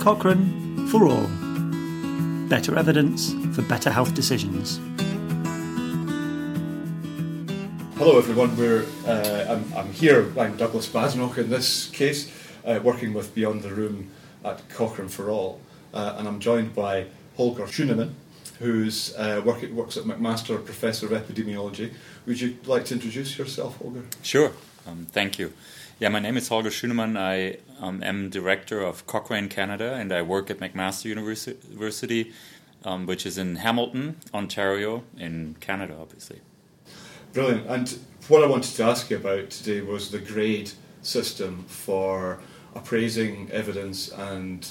Cochrane for All. Better evidence for better health decisions. Hello, everyone. We're, uh, I'm, I'm, here, I'm Douglas Badenoch in this case, uh, working with Beyond the Room at Cochrane for All. Uh, and I'm joined by Holger Schünemann, who's uh, work, works at McMaster, Professor of Epidemiology. Would you like to introduce yourself, Holger? Sure. Um, thank you. Yeah, my name is Holger Schünemann. I um, am director of Cochrane Canada, and I work at McMaster University, um, which is in Hamilton, Ontario, in Canada, obviously. Brilliant. And what I wanted to ask you about today was the grade system for appraising evidence and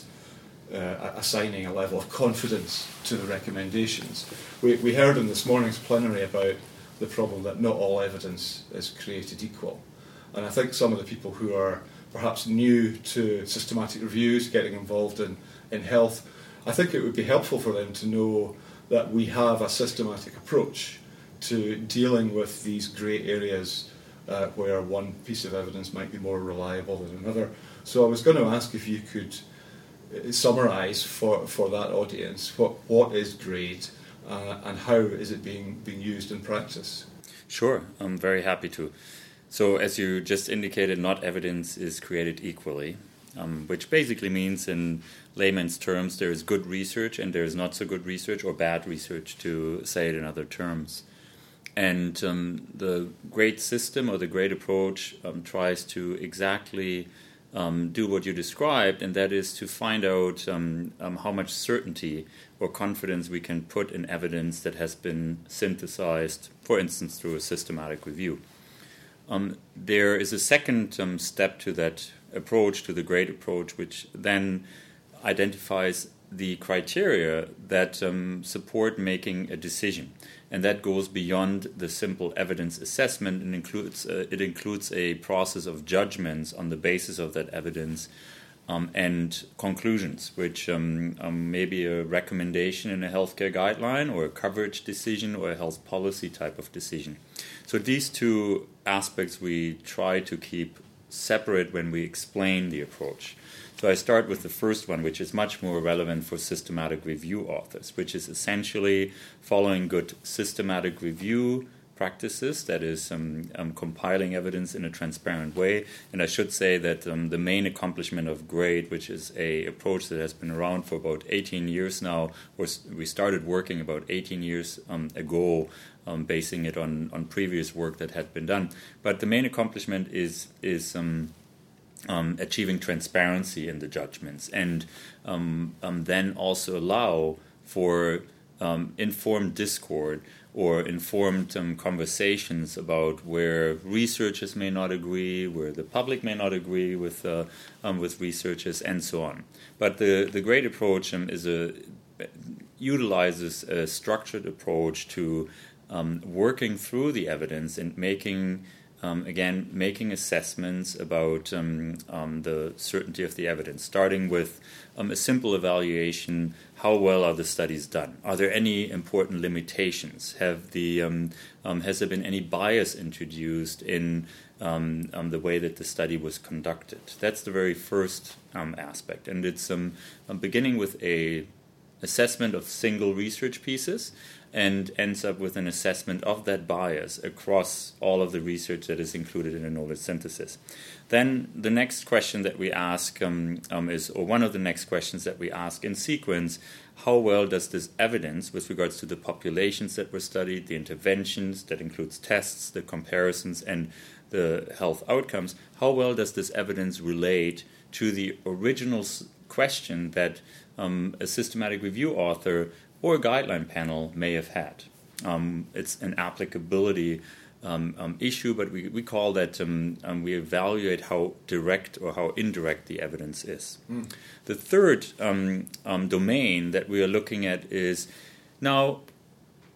uh, assigning a level of confidence to the recommendations. We, we heard in this morning's plenary about the problem that not all evidence is created equal. And I think some of the people who are perhaps new to systematic reviews, getting involved in, in health, I think it would be helpful for them to know that we have a systematic approach to dealing with these grey areas uh, where one piece of evidence might be more reliable than another. So I was going to ask if you could summarise for, for that audience what, what is grade uh, and how is it being, being used in practice? Sure, I'm very happy to. So, as you just indicated, not evidence is created equally, um, which basically means, in layman's terms, there is good research and there is not so good research or bad research, to say it in other terms. And um, the grade system or the grade approach um, tries to exactly um, do what you described, and that is to find out um, um, how much certainty or confidence we can put in evidence that has been synthesized, for instance, through a systematic review. Um, there is a second step to that approach, to the grade approach, which then identifies the criteria that um, support making a decision, and that goes beyond the simple evidence assessment and includes uh, it includes a process of judgments on the basis of that evidence um, and conclusions, which um, um, may be a recommendation in a healthcare guideline or a coverage decision or a health policy type of decision. So these two aspects we try to keep separate when we explain the approach. So I start with the first one, which is much more relevant for systematic review authors, which is essentially following good systematic review practices, that is, um, um, compiling evidence in a transparent way. And I should say that um, the main accomplishment of GRADE, which is a approach that has been around for about 18 years now, was we started working about 18 years um, ago, um, basing it on, on previous work that had been done. But the main accomplishment is is um, um, achieving transparency in the judgments and um, um, then also allow for um, informed discord or informed um, conversations about where researchers may not agree, where the public may not agree with uh, um, with researchers, and so on. But the the grade approach is a utilizes a structured approach to working through the evidence and making um, again, making assessments about um, um, the certainty of the evidence, starting with um, a simple evaluation how well are the studies done? Are there any important limitations? Have the, um, um, has there been any bias introduced in the way that the study was conducted? That's the very first aspect. And it's beginning with a assessment of single research pieces and ends up with an assessment of that bias across all of the research that is included in a knowledge synthesis. Then the next question that we ask um, um, is, or one of the next questions that we ask in sequence, how well does this evidence with regards to the populations that were studied, the interventions, that includes tests, the comparisons, and the health outcomes, how well does this evidence relate to the original question that um, a systematic review author or a guideline panel may have had. Um, it's an applicability um, um, issue, but we, we call that um, um, we evaluate how direct or how indirect the evidence is. Mm. The third um, domain that we are looking at is now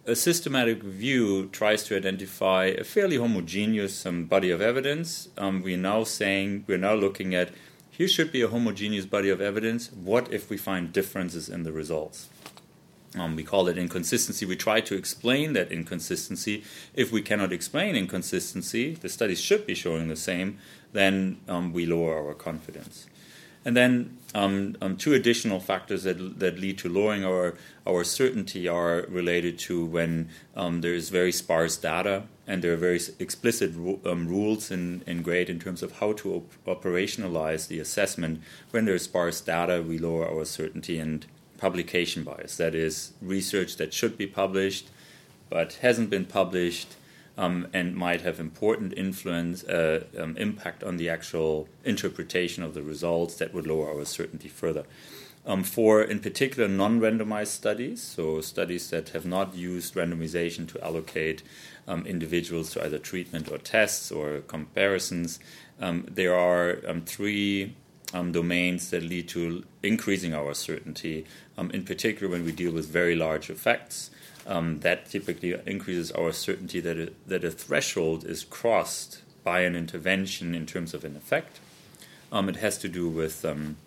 a systematic review tries to identify a fairly homogeneous body of evidence. we're now saying we're now looking at here should be a homogeneous body of evidence. What if we find differences in the results? Um, we call it inconsistency. We try to explain that inconsistency. If we cannot explain inconsistency, the studies should be showing the same, then um, we lower our confidence. And then um, um, two additional factors that, that lead to lowering our, our certainty are related to when um, there is very sparse data and there are very explicit um, rules in, in GRADE in terms of how to op- operationalize the assessment. When there is sparse data, we lower our certainty and publication bias. That is, research that should be published but hasn't been published um, and might have important influence, uh, um, impact on the actual interpretation of the results that would lower our certainty further. Um, for, in particular, non randomized studies, so studies that have not used randomization to allocate um, individuals to either treatment or tests or comparisons, um, there are um, three domains that lead to increasing our certainty, in particular when we deal with very large effects um, that typically increases our certainty that a, that a threshold is crossed by an intervention in terms of an effect. Um, it has to do with um,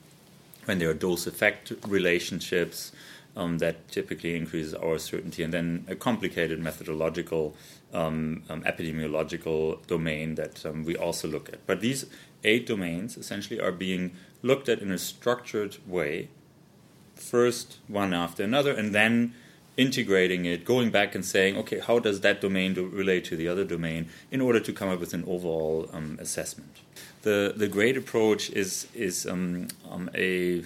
when there are dose effect relationships um, that typically increases our certainty, and then a complicated methodological um, um, epidemiological domain that we also look at. But these eight domains essentially are being looked at in a structured way, first one after another, and then integrating it, going back and saying, okay, how does that domain do, relate to the other domain in order to come up with an overall um, assessment. The, the GRADE approach is, is um, um, a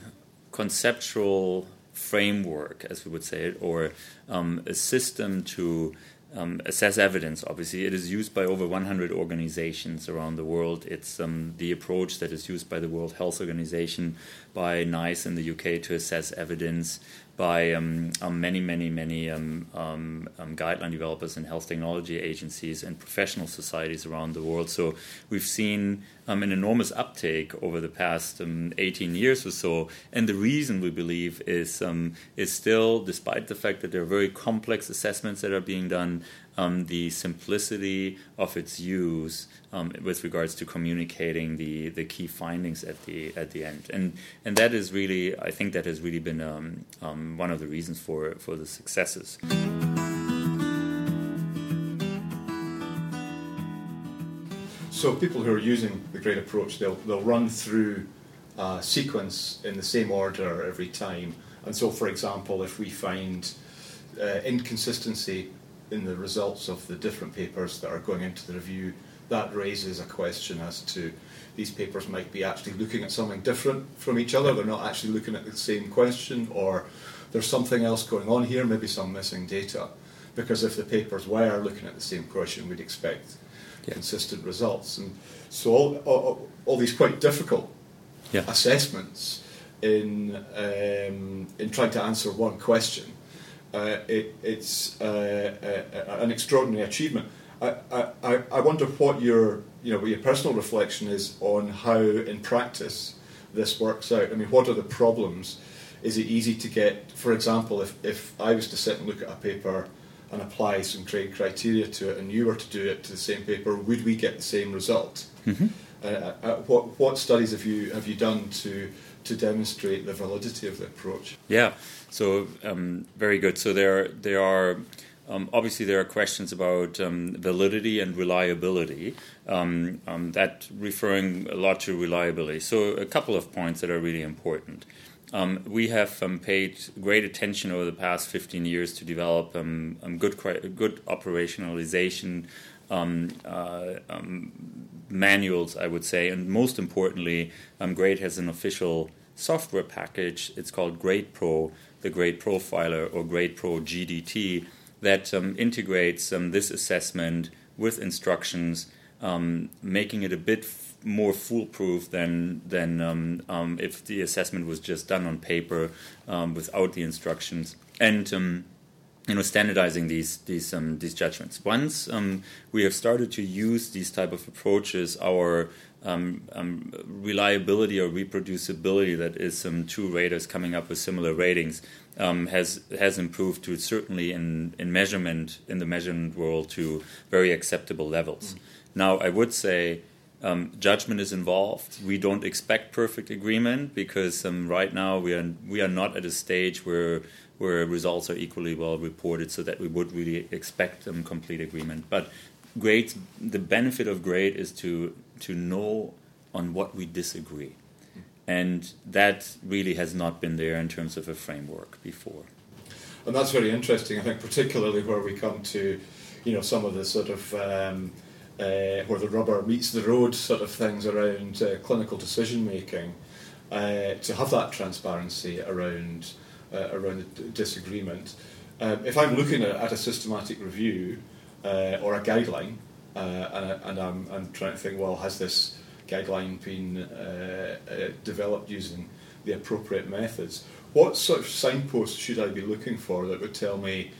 conceptual framework, as we would say it, or um, a system to um, assess evidence. Obviously, it is used by over 100 organizations around the world. It's um, the approach that is used by the World Health Organization, by NICE in the UK to assess evidence, by um, um, many, many, many um, um, um, guideline developers and health technology agencies and professional societies around the world. So we've seen an enormous uptake over the past 18 years or so. And the reason we believe is is still, despite the fact that there are very complex assessments that are being done, um, the simplicity of its use um, with regards to communicating the, the key findings at the at the end, and and that is really I think that has really been um, um one of the reasons for for the successes. So people who are using the GRADE approach, they'll they'll run through a sequence in the same order every time. And so, for example, if we find uh, inconsistency in the results of the different papers that are going into the review, that raises a question as to these papers might be actually looking at something different from each other. They're not actually looking at the same question, or there's something else going on here, maybe some missing data. Because if the papers were looking at the same question, we'd expect yeah. consistent results. And so all, all, all these quite difficult yeah. assessments in um, in trying to answer one question it, it's uh, uh, an extraordinary achievement. I, I, I wonder what your you know what your personal reflection is on how in practice this works out. I mean, what are the problems? Is it easy to get, for example, if, if I was to sit and look at a paper and apply some GRADE criteria to it, and you were to do it to the same paper, would we get the same result? Mm-hmm. Uh, uh, what what studies have you have you done to to demonstrate the validity of the approach? Yeah, so um, very good. So there there are. Um, obviously, there are questions about um, validity and reliability. Um, um, that referring a lot to reliability. So, a couple of points that are really important. Um, we have um, paid great attention over the past 15 years to develop um, good good operationalization uh, manuals, I would say, and most importantly, GRADE has an official software package. It's called GRADE Pro the GRADE Profiler or GRADE Pro GDT that um, integrates um, this assessment with instructions, um, making it a bit f- more foolproof than than um, um, if the assessment was just done on paper um, without the instructions, and you know standardizing these these um, these judgments. Once we have started to use these type of approaches, our um, um, reliability or reproducibility that is um, two raters coming up with similar ratings um, has has improved to certainly in, in measurement in the measurement world to very acceptable levels. Mm. Now I would say um, judgment is involved. We don't expect perfect agreement because um, right now we are we are not at a stage where where results are equally well reported, so that we would really expect complete agreement. But GRADE, the benefit of GRADE is to to know on what we disagree. And that really has not been there in terms of a framework before. And that's very interesting, I think, particularly where we come to, you know, some of the sort of um, uh, where the rubber meets the road sort of things around uh, clinical decision making, uh, to have that transparency around uh, around the disagreement. Um, if I'm looking at, at a systematic review uh, or a guideline, uh, and, and I'm, I'm, trying to think, well, has this guideline been developed using the appropriate methods? What sort of signposts should I be looking for that would tell me,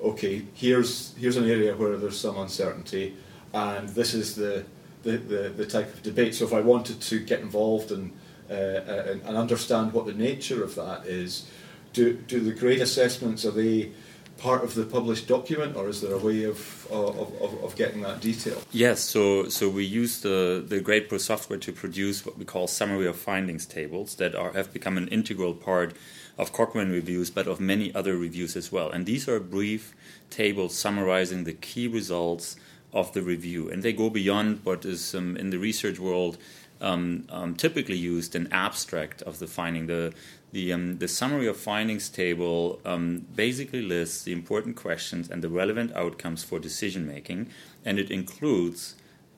okay, here's here's an area where there's some uncertainty, and this is the the, the, the type of debate. So if I wanted to get involved and, uh, and, and understand what the nature of that is, do do the grade assessments are they part of the published document, or is there a way of, of, of, of, getting that detail? Yes, so, so we use the, the GradePro software to produce what we call summary of findings tables that are, have become an integral part of Cochrane reviews, but of many other reviews as well. And these are brief tables summarizing the key results of the review, and they go beyond what is um, in the research world um, um, typically used an abstract of the finding. The the, um, the summary of findings table um, basically lists the important questions and the relevant outcomes for decision making, and it includes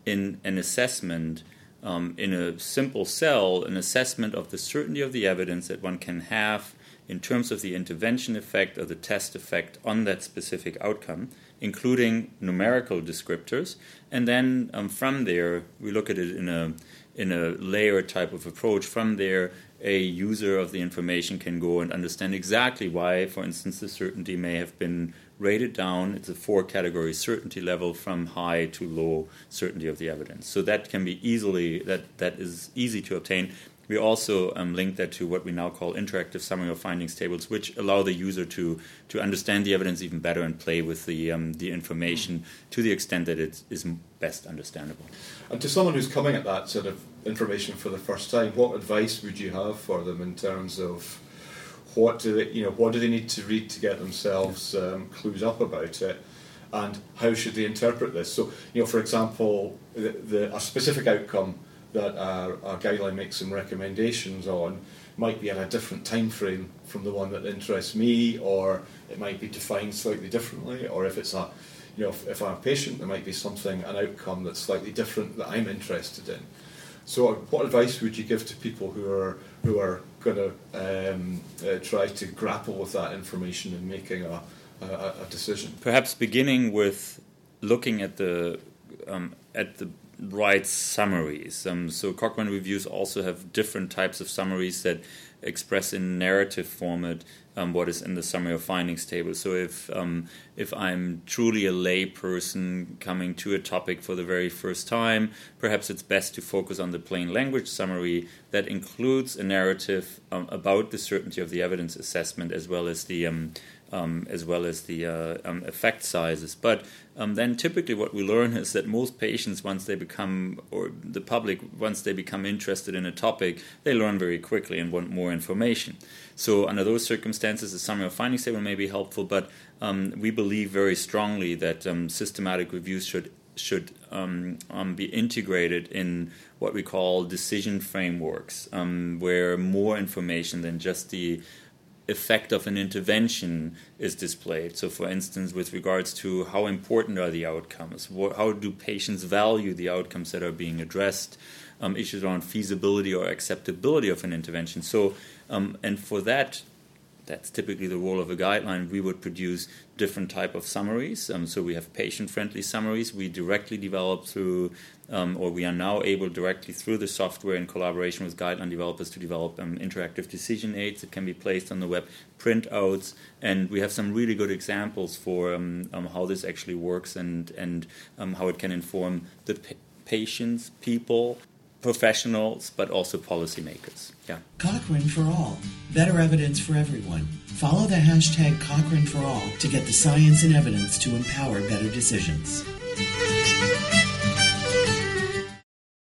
in an assessment um, in a simple cell an assessment of the certainty of the evidence that one can have in terms of the intervention effect or the test effect on that specific outcome, including numerical descriptors, and then um, from there we look at it in a in a layer type of approach. From there, a user of the information can go and understand exactly why, for instance, the certainty may have been rated down. It's a four category certainty level from high to low certainty of the evidence. So that can be easily that that is easy to obtain. We also um, link that to what we now call interactive summary of findings tables, which allow the user to to understand the evidence even better and play with the um, the information to the extent that it is best understandable. And to someone who's coming at that sort of information for the first time, what advice would you have for them in terms of what do they, you know, what do they need to read to get themselves um, clued up about it, and how should they interpret this? So, you know, for example, the, the, a specific outcome that our, our guideline makes some recommendations on might be at a different time frame from the one that interests me, or it might be defined slightly differently, or if it's a you know, if, if I'm a patient, there might be something, an outcome that's slightly different that I'm interested in. So, what advice would you give to people who are who are going to um, uh, try to grapple with that information and making a, a, a decision? Perhaps beginning with looking at the um, at the right summaries. Um, so Cochrane reviews also have different types of summaries that express in narrative format um, what is in the summary of findings table. So if um, if I'm truly a lay person coming to a topic for the very first time, perhaps it's best to focus on the plain language summary that includes a narrative um, about the certainty of the evidence assessment as well as the um, um, as well as the uh, um, effect sizes. But then typically what we learn is that most patients, once they become, or the public, once they become interested in a topic, they learn very quickly and want more information. So under those circumstances, a summary of findings table may be helpful, but um, we believe very strongly that um, systematic reviews should should um, um, be integrated in what we call decision frameworks, um, where more information than just the effect of an intervention is displayed. So, for instance, with regards to how important are the outcomes, how do patients value the outcomes that are being addressed, um, issues around feasibility or acceptability of an intervention. So, um, and for that, that's typically the role of a guideline. We would produce different type of summaries. Um, so we have patient-friendly summaries. We directly develop through, um, or we are now able directly through the software in collaboration with guideline developers to develop um, interactive decision aids that can be placed on the web, printouts, and we have some really good examples for um, um, how this actually works and and um, how it can inform the pa- patients, people, professionals, but also policymakers. Yeah. Cochrane for all. Better evidence for everyone. Follow the hashtag Cochrane for all to get the science and evidence to empower better decisions.